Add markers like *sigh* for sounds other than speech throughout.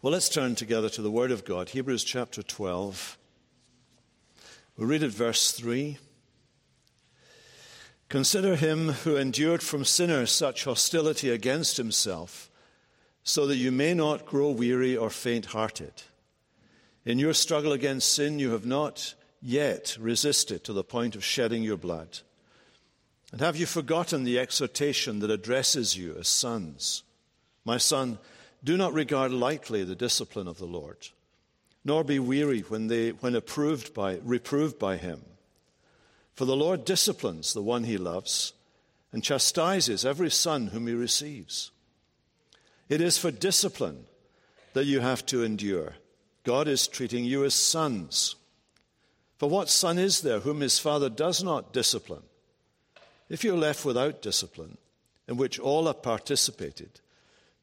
Well, let's turn together to the Word of God, Hebrews chapter 12. We read at verse 3. Consider him who endured from sinners such hostility against himself, so that you may not grow weary or faint hearted. In your struggle against sin, you have not yet resisted to the point of shedding your blood. And have you forgotten the exhortation that addresses you as sons? My son, do not regard lightly the discipline of the Lord, nor be weary when, they, when approved by, reproved by him. For the Lord disciplines the one he loves and chastises every son whom he receives. It is for discipline that you have to endure. God is treating you as sons. For what son is there whom his father does not discipline? If you're left without discipline, in which all have participated,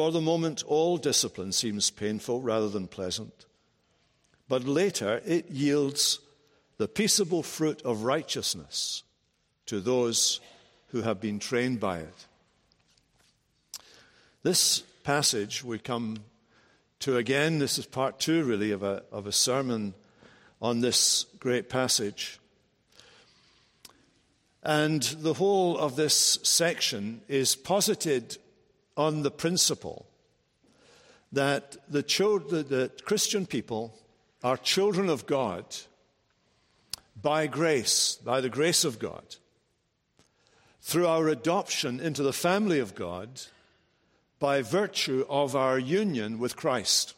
For the moment, all discipline seems painful rather than pleasant. But later, it yields the peaceable fruit of righteousness to those who have been trained by it. This passage we come to again. This is part two, really, of a, of a sermon on this great passage. And the whole of this section is posited on the principle that the, children, the Christian people are children of God by grace, by the grace of God, through our adoption into the family of God by virtue of our union with Christ.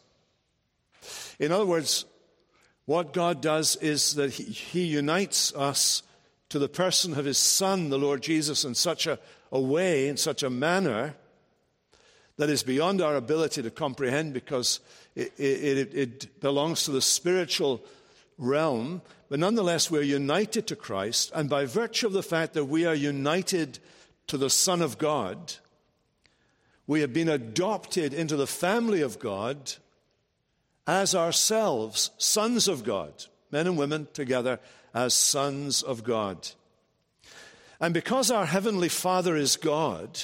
In other words, what God does is that He, he unites us to the person of His Son, the Lord Jesus, in such a, a way, in such a manner, that is beyond our ability to comprehend because it, it, it, belongs to the spiritual realm. But nonetheless, we're united to Christ, and by virtue of the fact that we are united to the Son of God, we have been adopted into the family of God as ourselves sons of God, men and women together as sons of God. And because our Heavenly Father is God,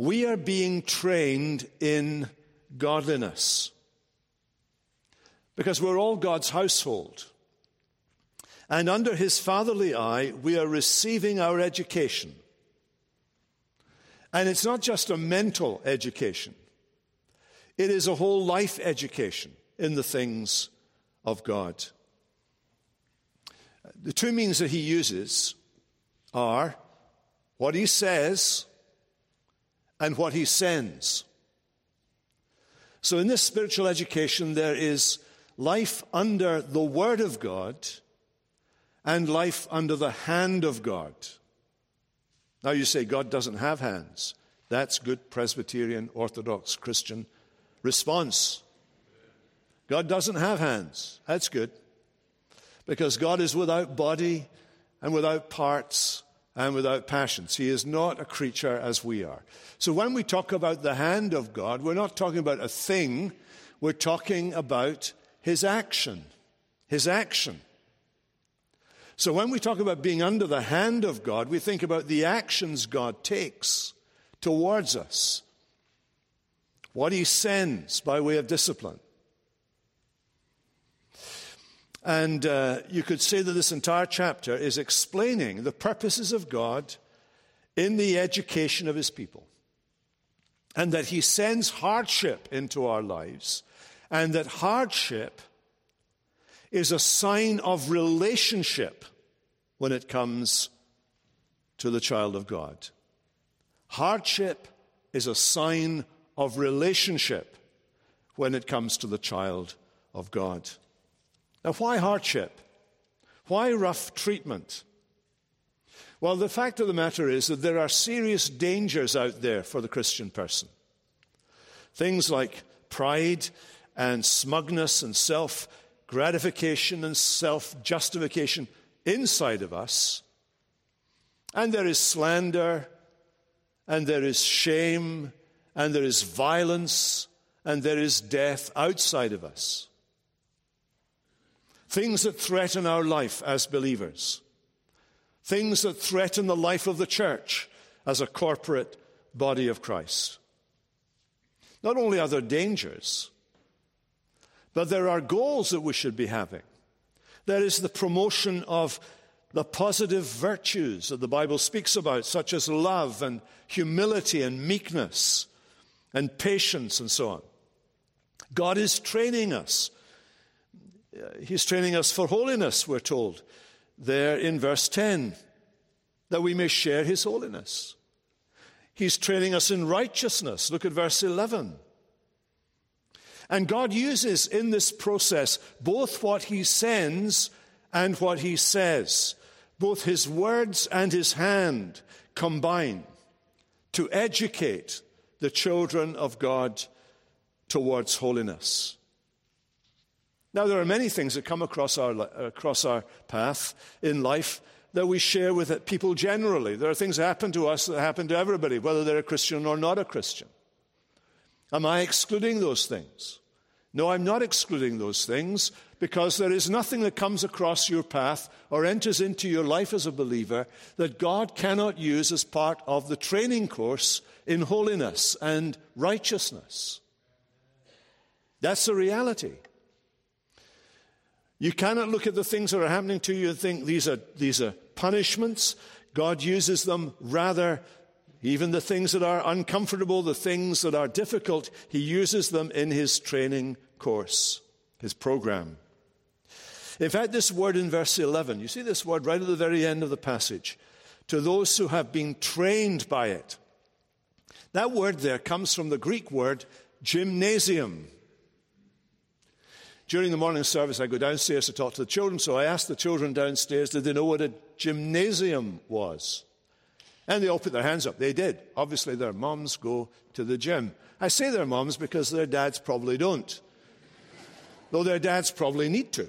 we are being trained in godliness. Because we're all God's household. And under His fatherly eye, we are receiving our education. And it's not just a mental education, it is a whole life education in the things of God. The two means that He uses are what He says and what he sends. So, in this spiritual education, there is life under the Word of God and life under the hand of God. Now, you say God doesn't have hands. That's good Presbyterian Orthodox Christian response. God doesn't have hands. That's good. Because God is without body and without parts and without passions. He is not a creature as we are. So when we talk about the hand of God, we're not talking about a thing, we're talking about his action. His action. So when we talk about being under the hand of God, we think about the actions God takes towards us, what he sends by way of discipline. And uh, you could say that this entire chapter is explaining the purposes of God in the education of his people. And that he sends hardship into our lives. And that hardship is a sign of relationship when it comes to the child of God. Hardship is a sign of relationship when it comes to the child of God. Now, why hardship? Why rough treatment? Well, the fact of the matter is that there are serious dangers out there for the Christian person. Things like pride and smugness and self gratification and self justification inside of us. And there is slander, and there is shame, and there is violence, and there is death outside of us. Things that threaten our life as believers, things that threaten the life of the church as a corporate body of Christ. Not only are there dangers, but there are goals that we should be having. There is the promotion of the positive virtues that the Bible speaks about, such as love and humility and meekness and patience and so on. God is training us. He's training us for holiness, we're told there in verse 10, that we may share His holiness. He's training us in righteousness. Look at verse 11. And God uses in this process both what He sends and what He says, both His words and His hand combine to educate the children of God towards holiness. Now, there are many things that come across our, across our path in life that we share with people generally. There are things that happen to us that happen to everybody, whether they're a Christian or not a Christian. Am I excluding those things? No, I'm not excluding those things because there is nothing that comes across your path or enters into your life as a believer that God cannot use as part of the training course in holiness and righteousness. That's the reality. You cannot look at the things that are happening to you and think these are, these are punishments. God uses them rather even the things that are uncomfortable, the things that are difficult, he uses them in his training course, his program. In fact, this word in verse 11, you see this word right at the very end of the passage, to those who have been trained by it. That word there comes from the Greek word gymnasium. During the morning service, I go downstairs to talk to the children, so I asked the children downstairs, did they know what a gymnasium was? And they all put their hands up. They did. Obviously, their moms go to the gym. I say their moms because their dads probably don't, though their dads probably need to.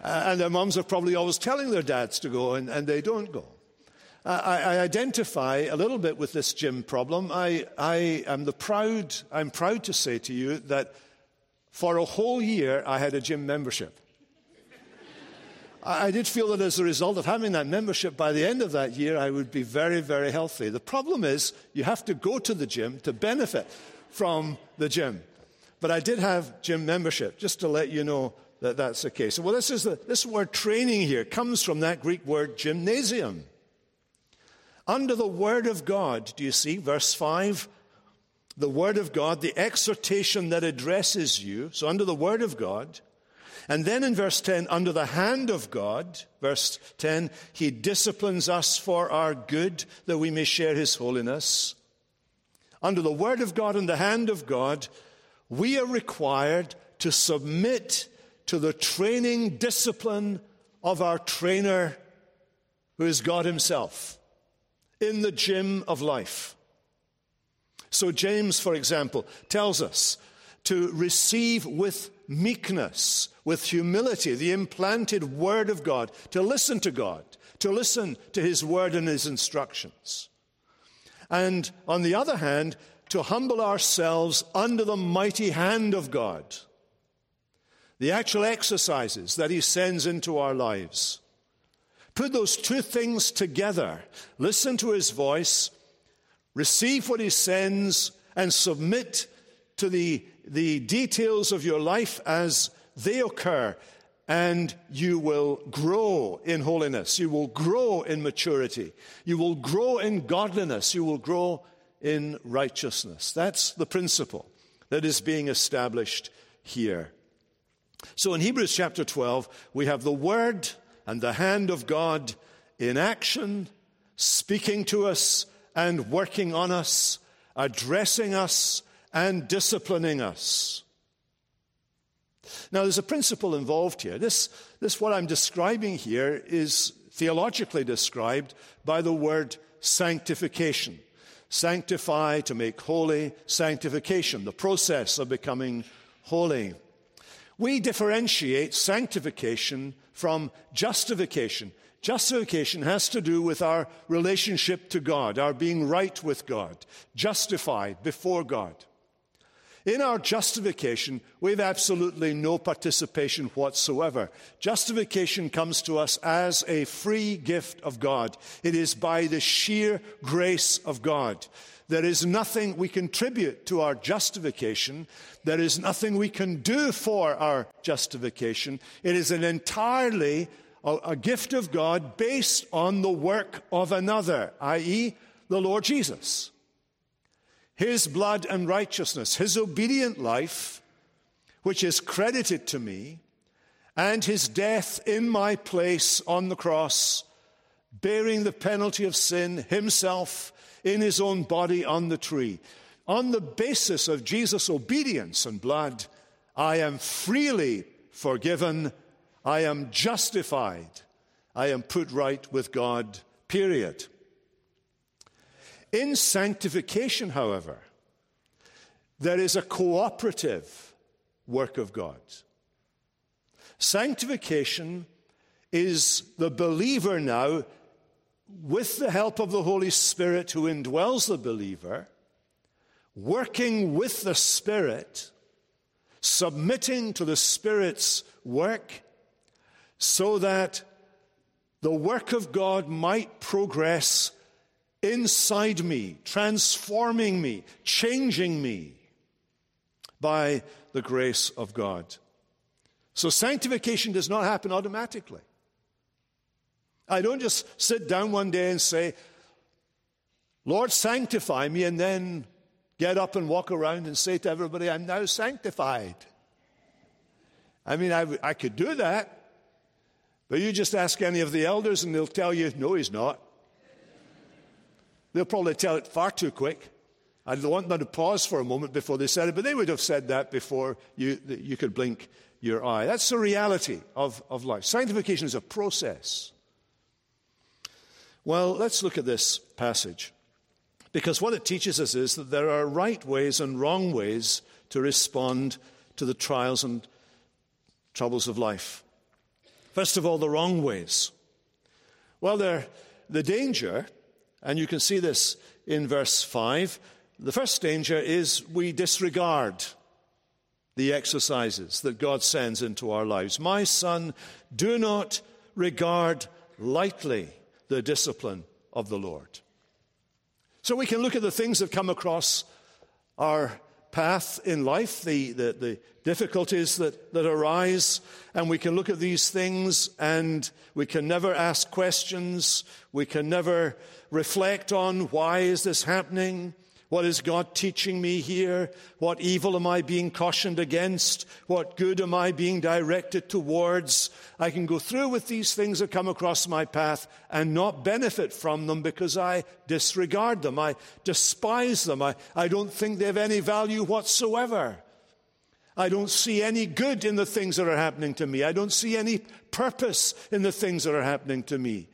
Uh, and their moms are probably always telling their dads to go, and, and they don't go. I, I, identify a little bit with this gym problem. I, I am the proud, I'm proud to say to you that for a whole year I had a gym membership. I did feel that as a result of having that membership, by the end of that year, I would be very, very healthy. The problem is, you have to go to the gym to benefit from the gym. But I did have gym membership, just to let you know that that's the case. Well, this, is the, this word training here comes from that Greek word gymnasium. Under the Word of God, do you see, verse 5? The Word of God, the exhortation that addresses you. So, under the Word of God, and then in verse 10, under the hand of God, verse 10, he disciplines us for our good that we may share his holiness. Under the word of God and the hand of God, we are required to submit to the training discipline of our trainer, who is God Himself, in the gym of life. So, James, for example, tells us to receive with meekness, with humility, the implanted Word of God, to listen to God, to listen to His Word and His instructions. And on the other hand, to humble ourselves under the mighty hand of God. The actual exercises that He sends into our lives. Put those two things together. Listen to His voice, receive what He sends, and submit to the the details of your life as they occur, and you will grow in holiness. You will grow in maturity. You will grow in godliness. You will grow in righteousness. That's the principle that is being established here. So in Hebrews chapter 12, we have the Word and the hand of God in action, speaking to us and working on us, addressing us and disciplining us. Now, there's a principle involved here. This, this, what I'm describing here, is theologically described by the word sanctification. Sanctify, to make holy, sanctification, the process of becoming holy. We differentiate sanctification from justification. Justification has to do with our relationship to God, our being right with God, justified before God. In our justification, we have absolutely no participation whatsoever. Justification comes to us as a free gift of God. It is by the sheer grace of God. There is nothing we contribute to our justification. There is nothing we can do for our justification. It is an entirely a, gift of God based on the work of another, i.e., the Lord Jesus. His blood and righteousness, his obedient life, which is credited to me, and his death in my place on the cross, bearing the penalty of sin himself in his own body on the tree. On the basis of Jesus' obedience and blood, I am freely forgiven. I am justified. I am put right with God, period. In sanctification, however, there is a cooperative work of God. Sanctification is the believer now with the help of the Holy Spirit who indwells the believer, working with the Spirit, submitting to the Spirit's work, so that the work of God might progress inside me, transforming me, changing me by the grace of God. So sanctification does not happen automatically. I don't just sit down one day and say, Lord, sanctify me, and then get up and walk around and say to everybody, I'm now sanctified. I mean, I, I could do that, but you just ask any of the elders and they'll tell you, no, he's not. They'll probably tell it far too quick. I want them to pause for a moment before they said it, but they would have said that before you, you could blink your eye. That's the reality of, of life. Sanctification is a process. Well, let's look at this passage. Because what it teaches us is that there are right ways and wrong ways to respond to the trials and troubles of life. First of all, the wrong ways. Well, the danger, and you can see this in verse 5, the first danger is we disregard the exercises that God sends into our lives. My son, do not regard lightly the discipline of the Lord. So we can look at the things that come across our path in life, the, the, the, difficulties that, that arise, and we can look at these things and we can never ask questions. We can never reflect on why is this happening? What is God teaching me here? What evil am I being cautioned against? What good am I being directed towards? I can go through with these things that come across my path and not benefit from them because I disregard them. I despise them. I, I don't think they have any value whatsoever. I don't see any good in the things that are happening to me. I don't see any purpose in the things that are happening to me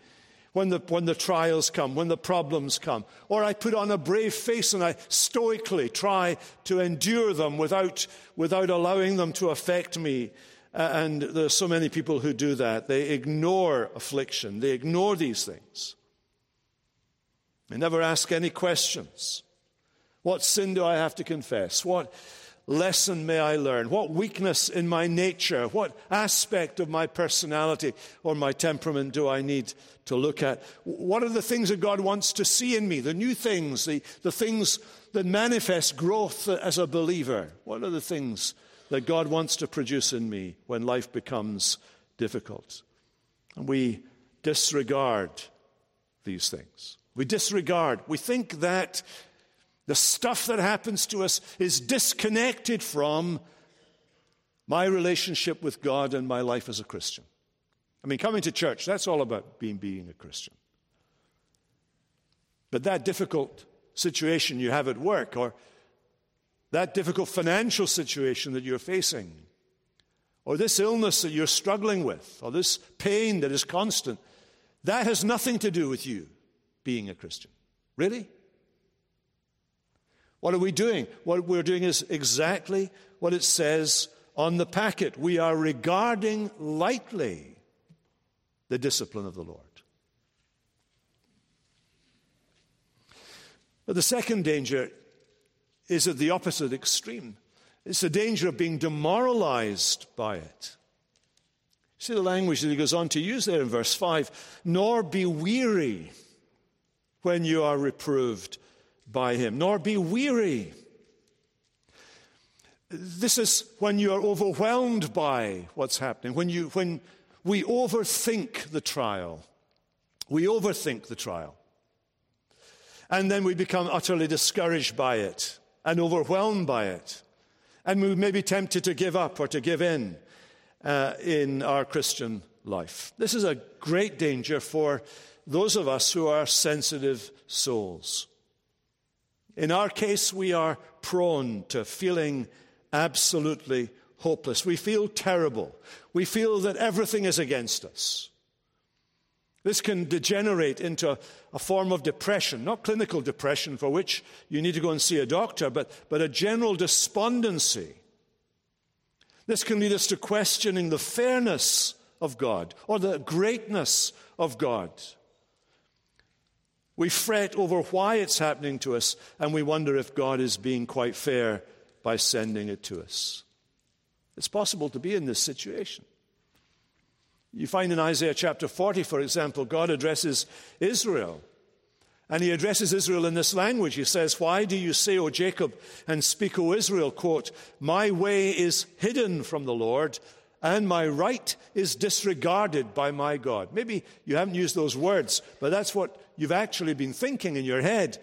when the, when the trials come, when the problems come. Or I put on a brave face and I stoically try to endure them without, without allowing them to affect me. And there are so many people who do that. They ignore affliction, they ignore these things. They never ask any questions. What sin do I have to confess? What lesson may I learn? What weakness in my nature, what aspect of my personality or my temperament do I need to look at? What are the things that God wants to see in me? The new things, the, the things that manifest growth as a believer. What are the things that God wants to produce in me when life becomes difficult? And we disregard these things. We disregard. We think that the stuff that happens to us is disconnected from my relationship with God and my life as a Christian. I mean, coming to church, that's all about being, being a Christian. But that difficult situation you have at work, or that difficult financial situation that you're facing, or this illness that you're struggling with, or this pain that is constant, that has nothing to do with you being a Christian. Really? What are we doing? What we're doing is exactly what it says on the packet. We are regarding lightly the discipline of the Lord. But the second danger is at the opposite extreme. It's the danger of being demoralized by it. See the language that he goes on to use there in verse 5 nor be weary when you are reproved by him, nor be weary. This is when you are overwhelmed by what's happening, when, you, when we overthink the trial. We overthink the trial. And then we become utterly discouraged by it and overwhelmed by it. And we may be tempted to give up or to give in uh, in our Christian life. This is a great danger for those of us who are sensitive souls. In our case, we are prone to feeling absolutely hopeless. We feel terrible. We feel that everything is against us. This can degenerate into a, form of depression, not clinical depression for which you need to go and see a doctor, but, but a general despondency. This can lead us to questioning the fairness of God or the greatness of God. We fret over why it's happening to us, and we wonder if God is being quite fair by sending it to us. It's possible to be in this situation. You find in Isaiah chapter 40, for example, God addresses Israel. And he addresses Israel in this language. He says, Why do you say, O Jacob, and speak, O Israel, quote, My way is hidden from the Lord, and my right is disregarded by my God. Maybe you haven't used those words, but that's what you've actually been thinking in your head.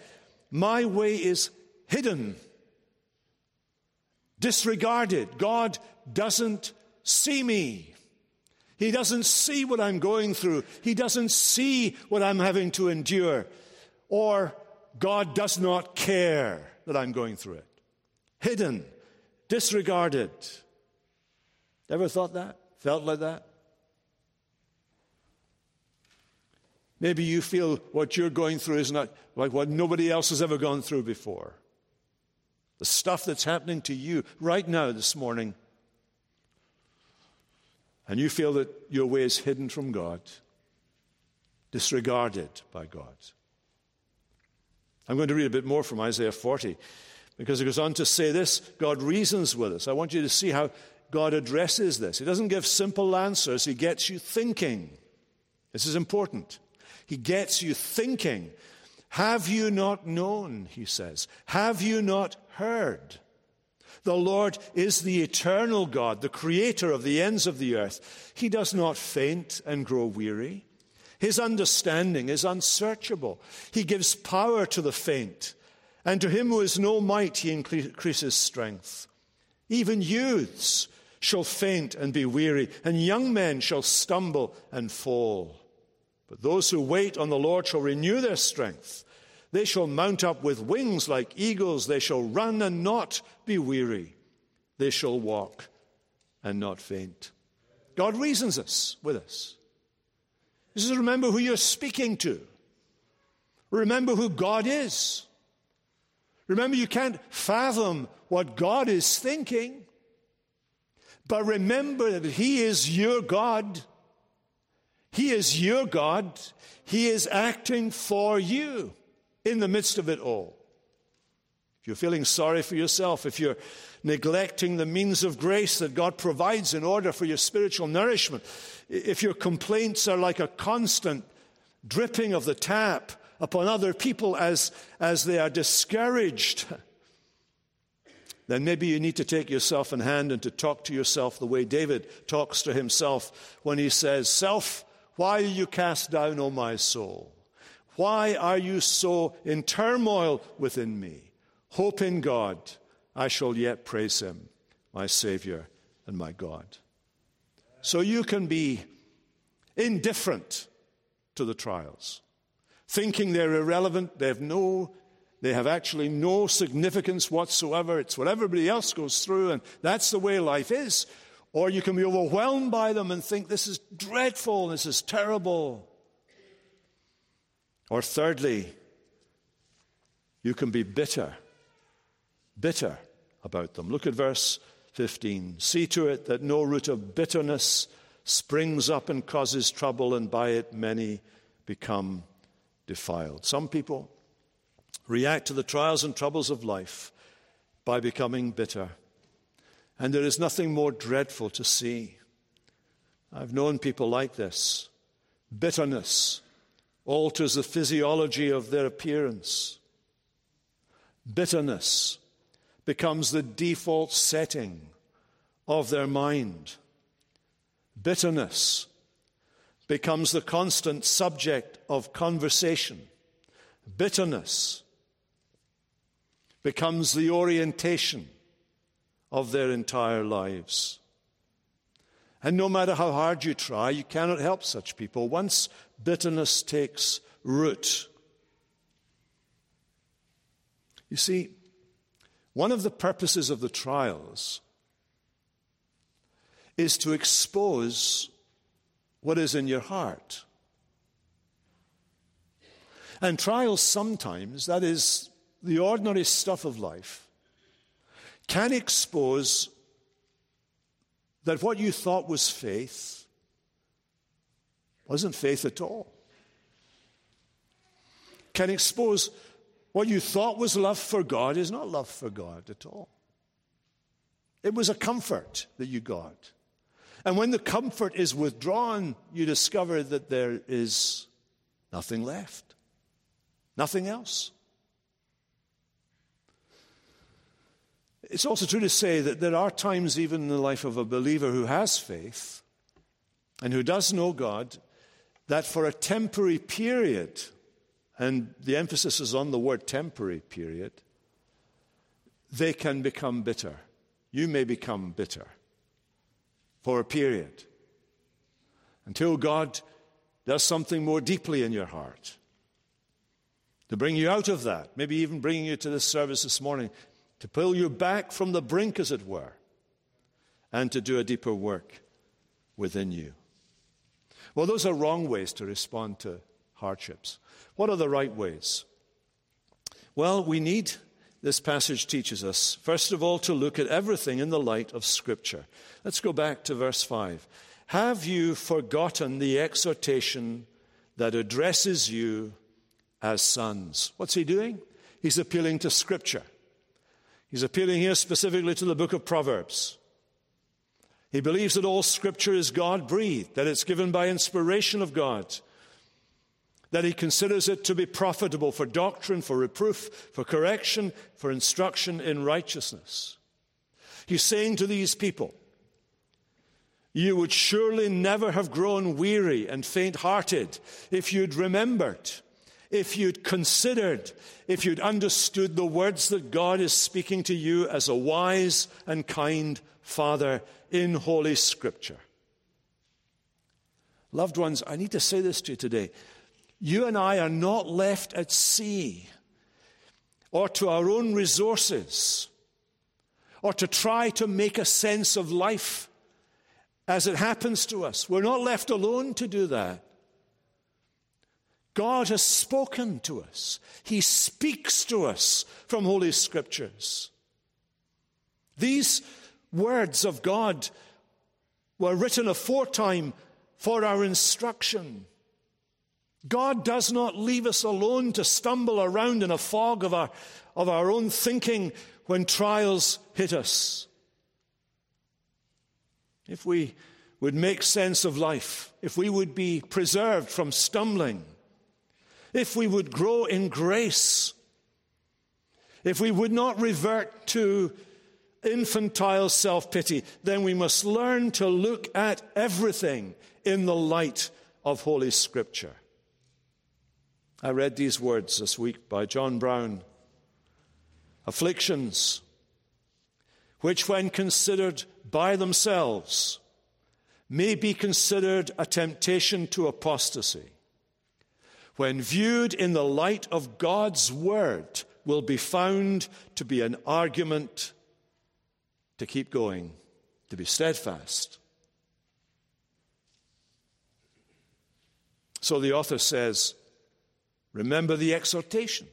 My way is hidden, disregarded. God doesn't see me. He doesn't see what I'm going through. He doesn't see what I'm having to endure. Or God does not care that I'm going through it. Hidden, disregarded. Ever thought that? Felt like that? Maybe you feel what you're going through is not like what nobody else has ever gone through before. The stuff that's happening to you right now this morning. And you feel that your way is hidden from God, disregarded by God. I'm going to read a bit more from Isaiah 40 because it goes on to say this God reasons with us. I want you to see how God addresses this. He doesn't give simple answers, He gets you thinking. This is important. He gets you thinking. Have you not known, he says? Have you not heard? The Lord is the eternal God, the creator of the ends of the earth. He does not faint and grow weary. His understanding is unsearchable. He gives power to the faint, and to him who has no might, he increases strength. Even youths shall faint and be weary, and young men shall stumble and fall. But those who wait on the Lord shall renew their strength. They shall mount up with wings like eagles. They shall run and not be weary. They shall walk and not faint. God reasons us with us. He says, Remember who you're speaking to. Remember who God is. Remember, you can't fathom what God is thinking. But remember that He is your God. He is your God. He is acting for you in the midst of it all. If you're feeling sorry for yourself, if you're neglecting the means of grace that God provides in order for your spiritual nourishment, if your complaints are like a constant dripping of the tap upon other people as, as they are discouraged, *laughs* then maybe you need to take yourself in hand and to talk to yourself the way David talks to himself when he says, Self, why are you cast down, O my soul? Why are you so in turmoil within me? Hope in God. I shall yet praise him, my Savior and my God. So you can be indifferent to the trials, thinking they're irrelevant, they have no they have actually no significance whatsoever. It's what everybody else goes through, and that's the way life is. Or you can be overwhelmed by them and think, this is dreadful, this is terrible. Or thirdly, you can be bitter, bitter about them. Look at verse 15. See to it that no root of bitterness springs up and causes trouble, and by it many become defiled. Some people react to the trials and troubles of life by becoming bitter. And there is nothing more dreadful to see. I've known people like this. Bitterness alters the physiology of their appearance. Bitterness becomes the default setting of their mind. Bitterness becomes the constant subject of conversation. Bitterness becomes the orientation of their entire lives. And no matter how hard you try, you cannot help such people. Once bitterness takes root, you see, one of the purposes of the trials is to expose what is in your heart. And trials sometimes, that is the ordinary stuff of life, can expose that what you thought was faith wasn't faith at all. Can expose what you thought was love for God is not love for God at all. It was a comfort that you got. And when the comfort is withdrawn, you discover that there is nothing left, nothing else. It's also true to say that there are times, even in the life of a believer who has faith and who does know God, that for a temporary period, and the emphasis is on the word temporary period, they can become bitter. You may become bitter for a period until God does something more deeply in your heart to bring you out of that, maybe even bringing you to this service this morning, to pull you back from the brink, as it were, and to do a deeper work within you. Well, those are wrong ways to respond to hardships. What are the right ways? Well, we need, this passage teaches us, first of all, to look at everything in the light of Scripture. Let's go back to verse 5. Have you forgotten the exhortation that addresses you as sons? What's he doing? He's appealing to Scripture. He's appealing here specifically to the book of Proverbs. He believes that all Scripture is God breathed, that it's given by inspiration of God that he considers it to be profitable for doctrine, for reproof, for correction, for instruction in righteousness. He's saying to these people, You would surely never have grown weary and faint hearted if you'd remembered, if you'd considered, if you'd understood the words that God is speaking to you as a wise and kind Father in Holy Scripture. Loved ones, I need to say this to you today. You and I are not left at sea or to our own resources or to try to make a sense of life as it happens to us. We're not left alone to do that. God has spoken to us, He speaks to us from Holy Scriptures. These words of God were written aforetime for our instruction. God does not leave us alone to stumble around in a fog of our, of our own thinking when trials hit us. If we would make sense of life, if we would be preserved from stumbling, if we would grow in grace, if we would not revert to infantile self pity, then we must learn to look at everything in the light of Holy Scripture. I read these words this week by John Brown. Afflictions, which, when considered by themselves, may be considered a temptation to apostasy, when viewed in the light of God's Word, will be found to be an argument to keep going, to be steadfast. So the author says, Remember the exhortation.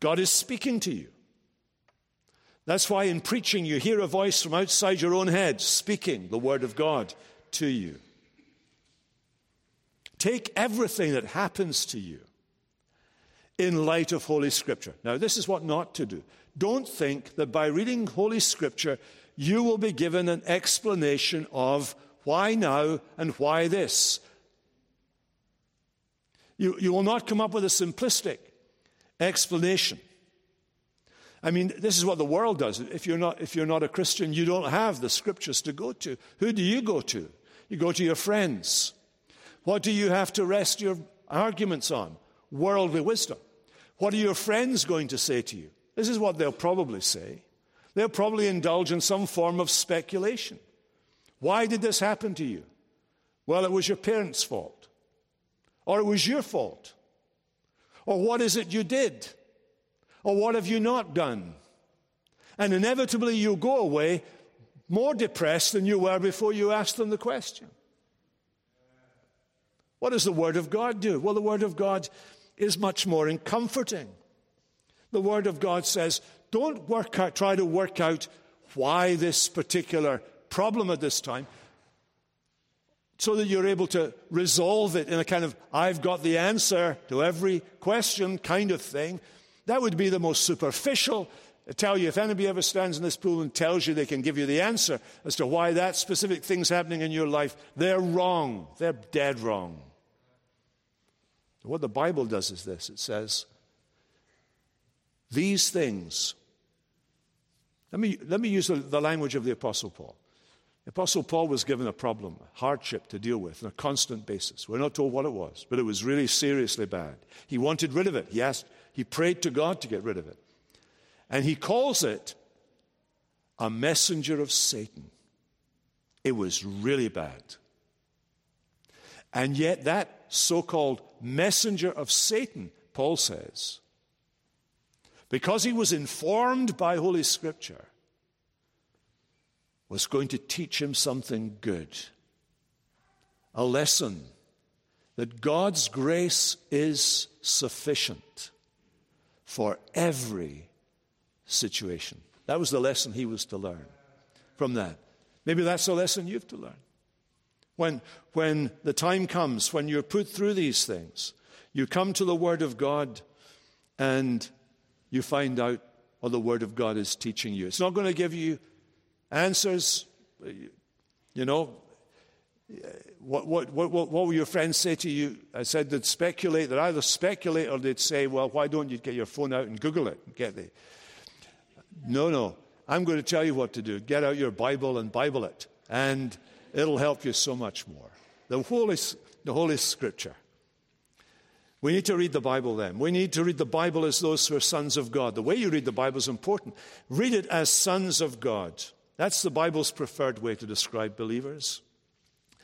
God is speaking to you. That's why in preaching you hear a voice from outside your own head speaking the word of God to you. Take everything that happens to you in light of Holy Scripture. Now, this is what not to do. Don't think that by reading Holy Scripture, you will be given an explanation of why now and why this. You, you will not come up with a simplistic explanation. I mean, this is what the world does. If you're, not, if you're not a Christian, you don't have the scriptures to go to. Who do you go to? You go to your friends. What do you have to rest your arguments on? Worldly wisdom. What are your friends going to say to you? This is what they'll probably say. They'll probably indulge in some form of speculation. Why did this happen to you? Well, it was your parents' fault. Or it was your fault. Or what is it you did? Or what have you not done? And inevitably, you go away more depressed than you were before you asked them the question. What does the Word of God do? Well, the Word of God is much more in comforting. The Word of God says, don't work out, try to work out why this particular problem at this time, so that you're able to resolve it in a kind of, I've got the answer to every question kind of thing. That would be the most superficial. I tell you, if anybody ever stands in this pool and tells you they can give you the answer as to why that specific thing's happening in your life, they're wrong. They're dead wrong. What the Bible does is this it says, These things. Let me, let me use the, language of the Apostle Paul. The Apostle Paul was given a problem, a hardship to deal with on a constant basis. We're not told what it was, but it was really seriously bad. He wanted rid of it. He asked, he prayed to God to get rid of it. And he calls it a messenger of Satan. It was really bad. And yet, that so called messenger of Satan, Paul says, because he was informed by Holy Scripture, was going to teach him something good. A lesson that God's grace is sufficient for every situation. That was the lesson he was to learn from that. Maybe that's the lesson you've to learn. When, when the time comes, when you're put through these things, you come to the Word of God and you find out what the Word of God is teaching you. It's not going to give you answers, you know. What, what, what, what will your friends say to you? I said they'd speculate. They'd either speculate or they'd say, well, why don't you get your phone out and Google it? And get the... No, no. I'm going to tell you what to do. Get out your Bible and Bible it. And It'll help you so much more. The Holy, the Holy Scripture. We need to read the Bible then. We need to read the Bible as those who are sons of God. The way you read the Bible is important. Read it as sons of God. That's the Bible's preferred way to describe believers.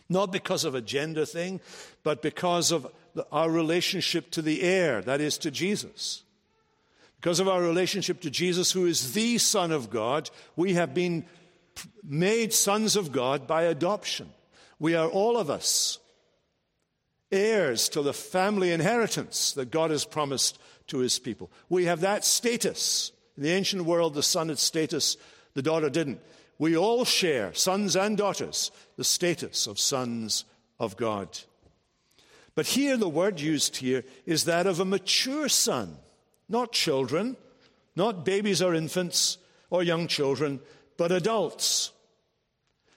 Not because of a gender thing, but because of our relationship to the heir, that is, to Jesus. Because of our relationship to Jesus, who is the Son of God, we have been made sons of God by adoption. We are all of us heirs to the family inheritance that God has promised to his people. We have that status. In the ancient world, the son had status, the daughter didn't. We all share, sons and daughters, the status of sons of God. But here, the word used here is that of a mature son, not children, not babies or infants or young children, but adults.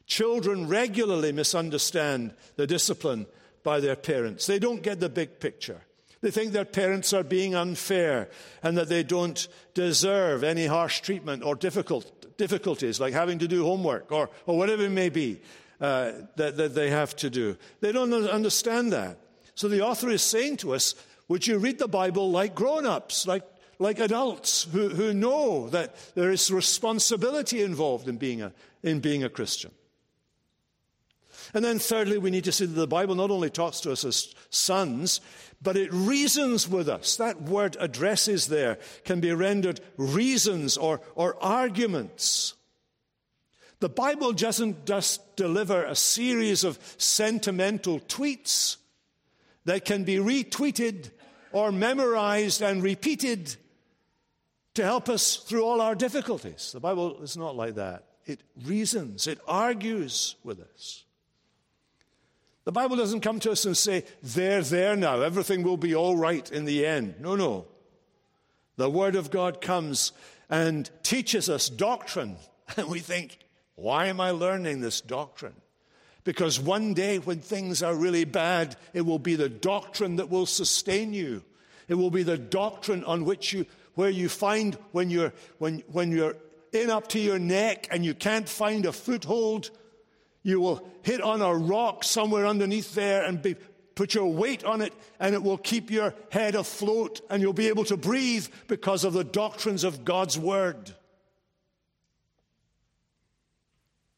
Children regularly misunderstand the discipline by their parents. They don't get the big picture. They think their parents are being unfair and that they don't deserve any harsh treatment or difficult, difficulties like having to do homework or, or whatever it may be uh, that, that they have to do. They don't understand that. So the author is saying to us, would you read the Bible like grown ups, like like adults who, who know that there is responsibility involved in being, a, in being a Christian. And then, thirdly, we need to see that the Bible not only talks to us as sons, but it reasons with us. That word addresses there can be rendered reasons or, or arguments. The Bible doesn't just deliver a series of sentimental tweets that can be retweeted or memorized and repeated to help us through all our difficulties. The Bible is not like that. It reasons, it argues with us. The Bible doesn't come to us and say, There, there now, everything will be all right in the end. No, no. The Word of God comes and teaches us doctrine, *laughs* and we think, Why am I learning this doctrine? Because one day when things are really bad, it will be the doctrine that will sustain you. It will be the doctrine on which you, where you find when you're, when, when you're in up to your neck and you can't find a foothold, you will hit on a rock somewhere underneath there and be, put your weight on it, and it will keep your head afloat, and you'll be able to breathe because of the doctrines of God's Word.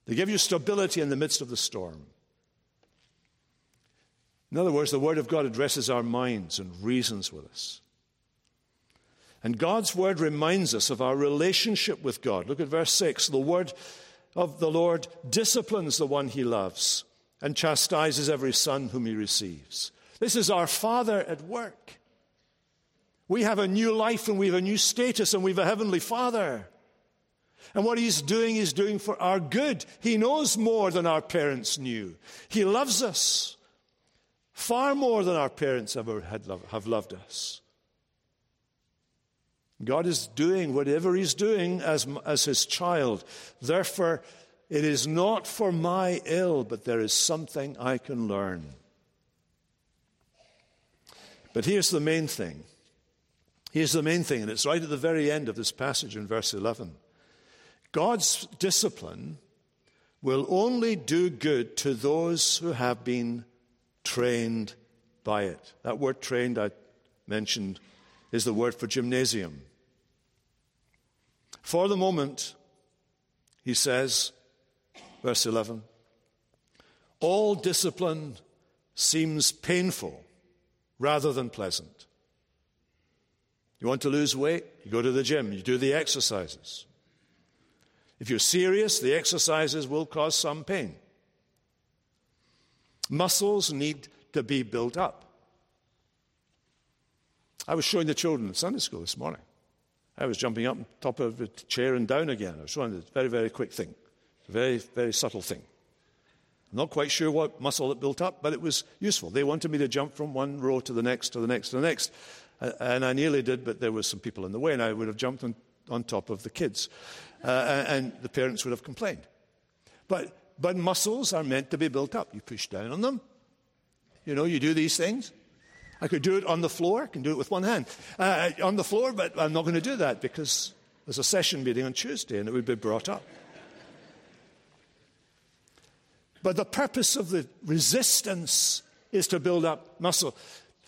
They give you stability in the midst of the storm. In other words, the Word of God addresses our minds and reasons with us. And God's Word reminds us of our relationship with God. Look at verse 6. The Word of the Lord disciplines the one he loves and chastises every son whom he receives. This is our Father at work. We have a new life and we have a new status and we have a heavenly Father. And what he's doing, he's doing for our good. He knows more than our parents knew. He loves us far more than our parents ever had have loved us. God is doing whatever he's doing as, as his child. Therefore, it is not for my ill, but there is something I can learn. But here's the main thing. Here's the main thing, and it's right at the very end of this passage in verse 11. God's discipline will only do good to those who have been trained by it. That word trained I mentioned is the word for gymnasium. For the moment, he says, verse 11, all discipline seems painful rather than pleasant. You want to lose weight? You go to the gym, you do the exercises. If you're serious, the exercises will cause some pain. Muscles need to be built up. I was showing the children at Sunday school this morning. I was jumping up on top of a chair and down again. I was showing a very, very quick thing, a very, very subtle thing. I'm not quite sure what muscle it built up, but it was useful. They wanted me to jump from one row to the next, to the next, to the next. And I nearly did, but there were some people in the way, and I would have jumped on, on top of the kids uh, and the parents would have complained. But, but muscles are meant to be built up. You push down on them. You know, you do these things. I could do it on the floor. I can do it with one hand. Uh, on the floor, but I'm not going to do that because there's a session meeting on Tuesday and it would be brought up. But the purpose of the resistance is to build up muscle.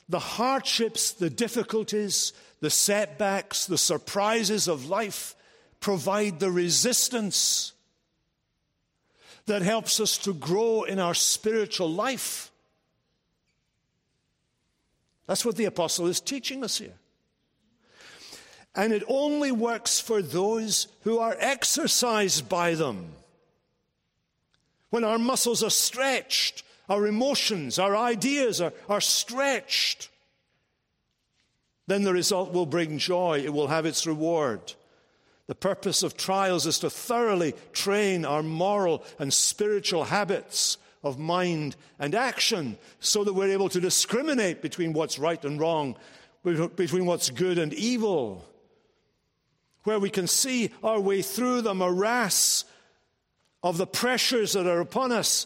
The hardships, the difficulties, the setbacks, the surprises of life provide the resistance that helps us to grow in our spiritual life. That's what the apostle is teaching us here. And it only works for those who are exercised by them. When our muscles are stretched, our emotions, our ideas are, are stretched, then the result will bring joy. It will have its reward. The purpose of trials is to thoroughly train our moral and spiritual habits of mind and action so that we're able to discriminate between what's right and wrong, between what's good and evil, where we can see our way through the morass of the pressures that are upon us,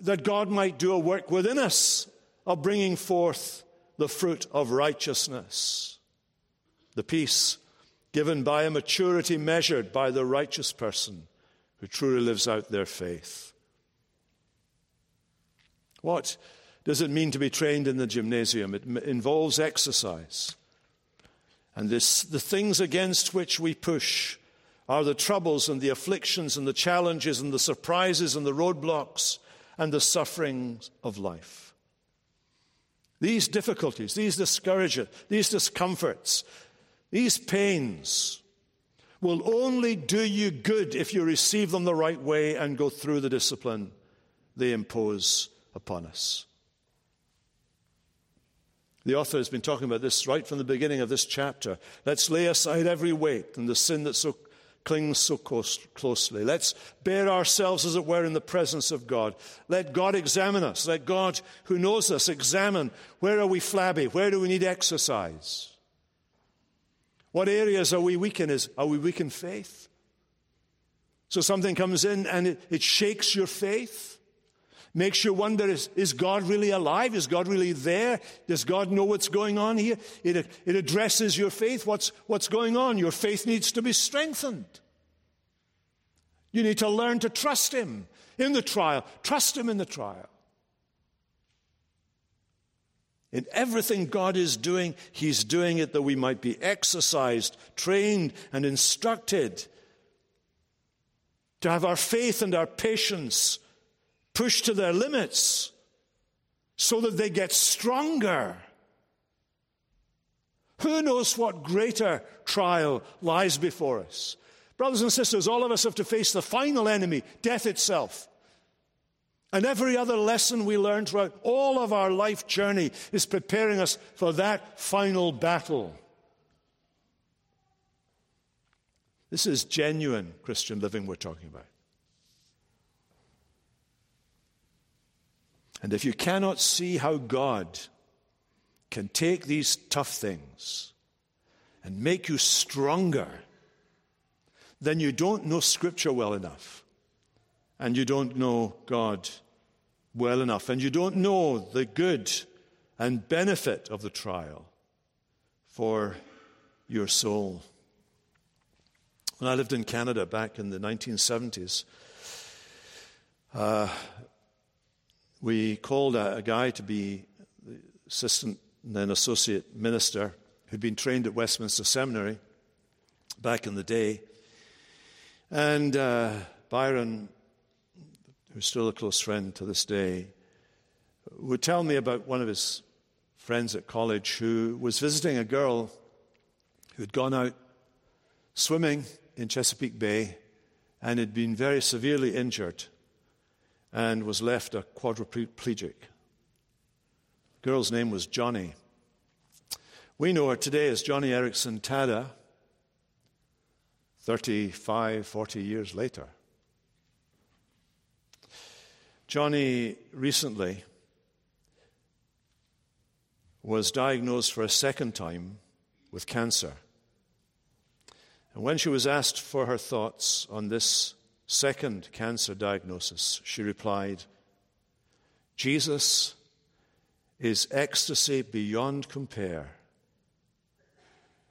that God might do a work within us of bringing forth the fruit of righteousness, the peace given by a maturity measured by the righteous person who truly lives out their faith. What does it mean to be trained in the gymnasium? It involves exercise. And this, the things against which we push are the troubles and the afflictions and the challenges and the surprises and the roadblocks and the sufferings of life. These difficulties, these discouragements, these discomforts, these pains will only do you good if you receive them the right way and go through the discipline they impose upon us. The author has been talking about this right from the beginning of this chapter. Let's lay aside every weight and the sin that so clings so close, closely. Let's bear ourselves, as it were, in the presence of God. Let God examine us. Let God, who knows us, examine where are we flabby? Where do we need exercise? What areas are we weak in? Is, are we weak in faith? So something comes in and it, it shakes your faith, makes you wonder is, is God really alive? Is God really there? Does God know what's going on here? It, it addresses your faith. What's, what's going on? Your faith needs to be strengthened. You need to learn to trust Him in the trial. Trust Him in the trial. In everything God is doing, He's doing it that we might be exercised, trained, and instructed. To have our faith and our patience pushed to their limits so that they get stronger. Who knows what greater trial lies before us? Brothers and sisters, all of us have to face the final enemy, death itself. And every other lesson we learn throughout all of our life journey is preparing us for that final battle. This is genuine Christian living we're talking about. And if you cannot see how God can take these tough things and make you stronger, then you don't know Scripture well enough. And you don't know God well enough, and you don't know the good and benefit of the trial for your soul. When I lived in Canada back in the 1970s, uh, we called a, a, guy to be the assistant and then associate minister who'd been trained at Westminster Seminary back in the day. And uh, Byron who's still a close friend to this day, would tell me about one of his friends at college who was visiting a girl who had gone out swimming in Chesapeake Bay and had been very severely injured and was left a quadriplegic. The girl's name was Joni. We know her today as Joni Eareckson Tada, 35, 40 years later. Joni recently was diagnosed for a second time with cancer. And when she was asked for her thoughts on this second cancer diagnosis, she replied, Jesus is ecstasy beyond compare.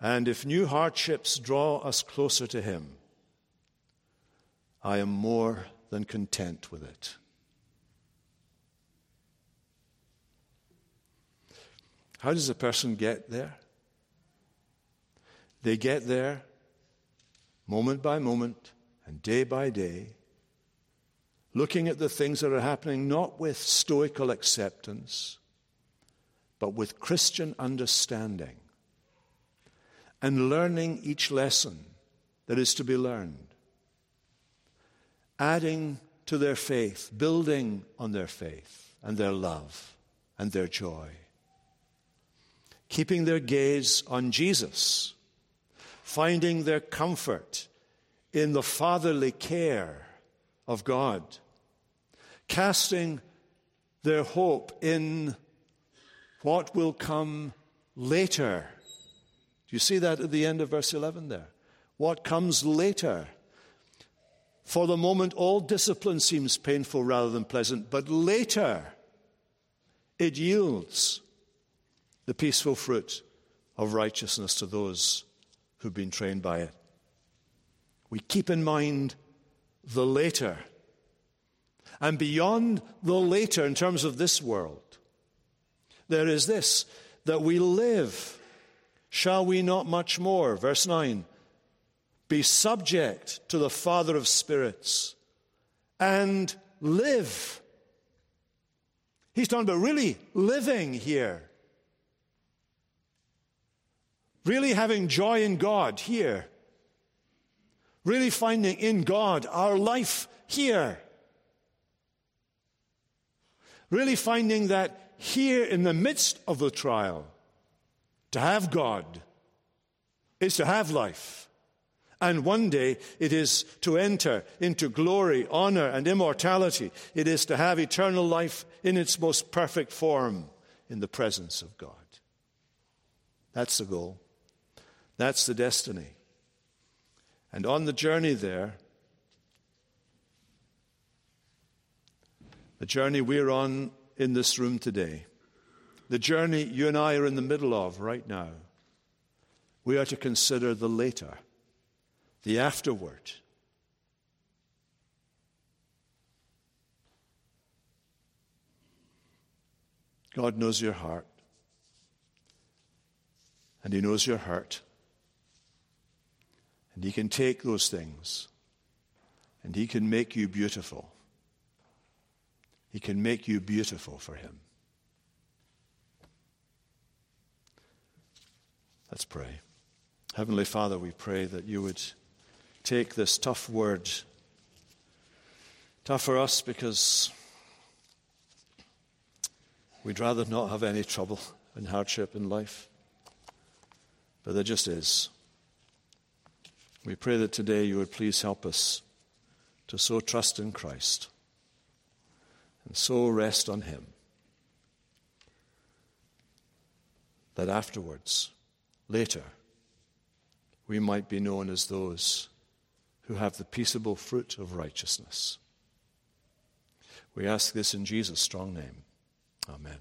And if new hardships draw us closer to Him, I am more than content with it. How does a person get there? They get there moment by moment and day by day, looking at the things that are happening not with stoical acceptance, but with Christian understanding, and learning each lesson that is to be learned, adding to their faith, building on their faith and their love and their joy keeping their gaze on Jesus, finding their comfort in the fatherly care of God, casting their hope in what will come later. Do you see that at the end of verse 11 there? What comes later? For the moment, all discipline seems painful rather than pleasant, but later it yields the peaceful fruit of righteousness to those who've been trained by it. We keep in mind the later. And beyond the later, in terms of this world, there is this that we live. Shall we not much more? Verse 9 be subject to the Father of spirits and live. He's talking about really living here. Really having joy in God here. Really finding in God our life here. Really finding that here in the midst of the trial, To have God is to have life. And one day it is to enter into glory, honor, and immortality. It is to have eternal life in its most perfect form in the presence of God. That's the goal. That's the destiny. And on the journey there, the journey we're on in this room today, the journey you and I are in the middle of right now, we are to consider the later, the afterward. God knows your heart, and He knows your hurt. And He can take those things and He can make you beautiful. He can make you beautiful for Him. Let's pray. Heavenly Father, we pray that you would take this tough word, tough for us because we'd rather not have any trouble and hardship in life, but there just is. We pray that today you would please help us to so trust in Christ and so rest on Him that afterwards, later, we might be known as those who have the peaceable fruit of righteousness. We ask this in Jesus' strong name. Amen.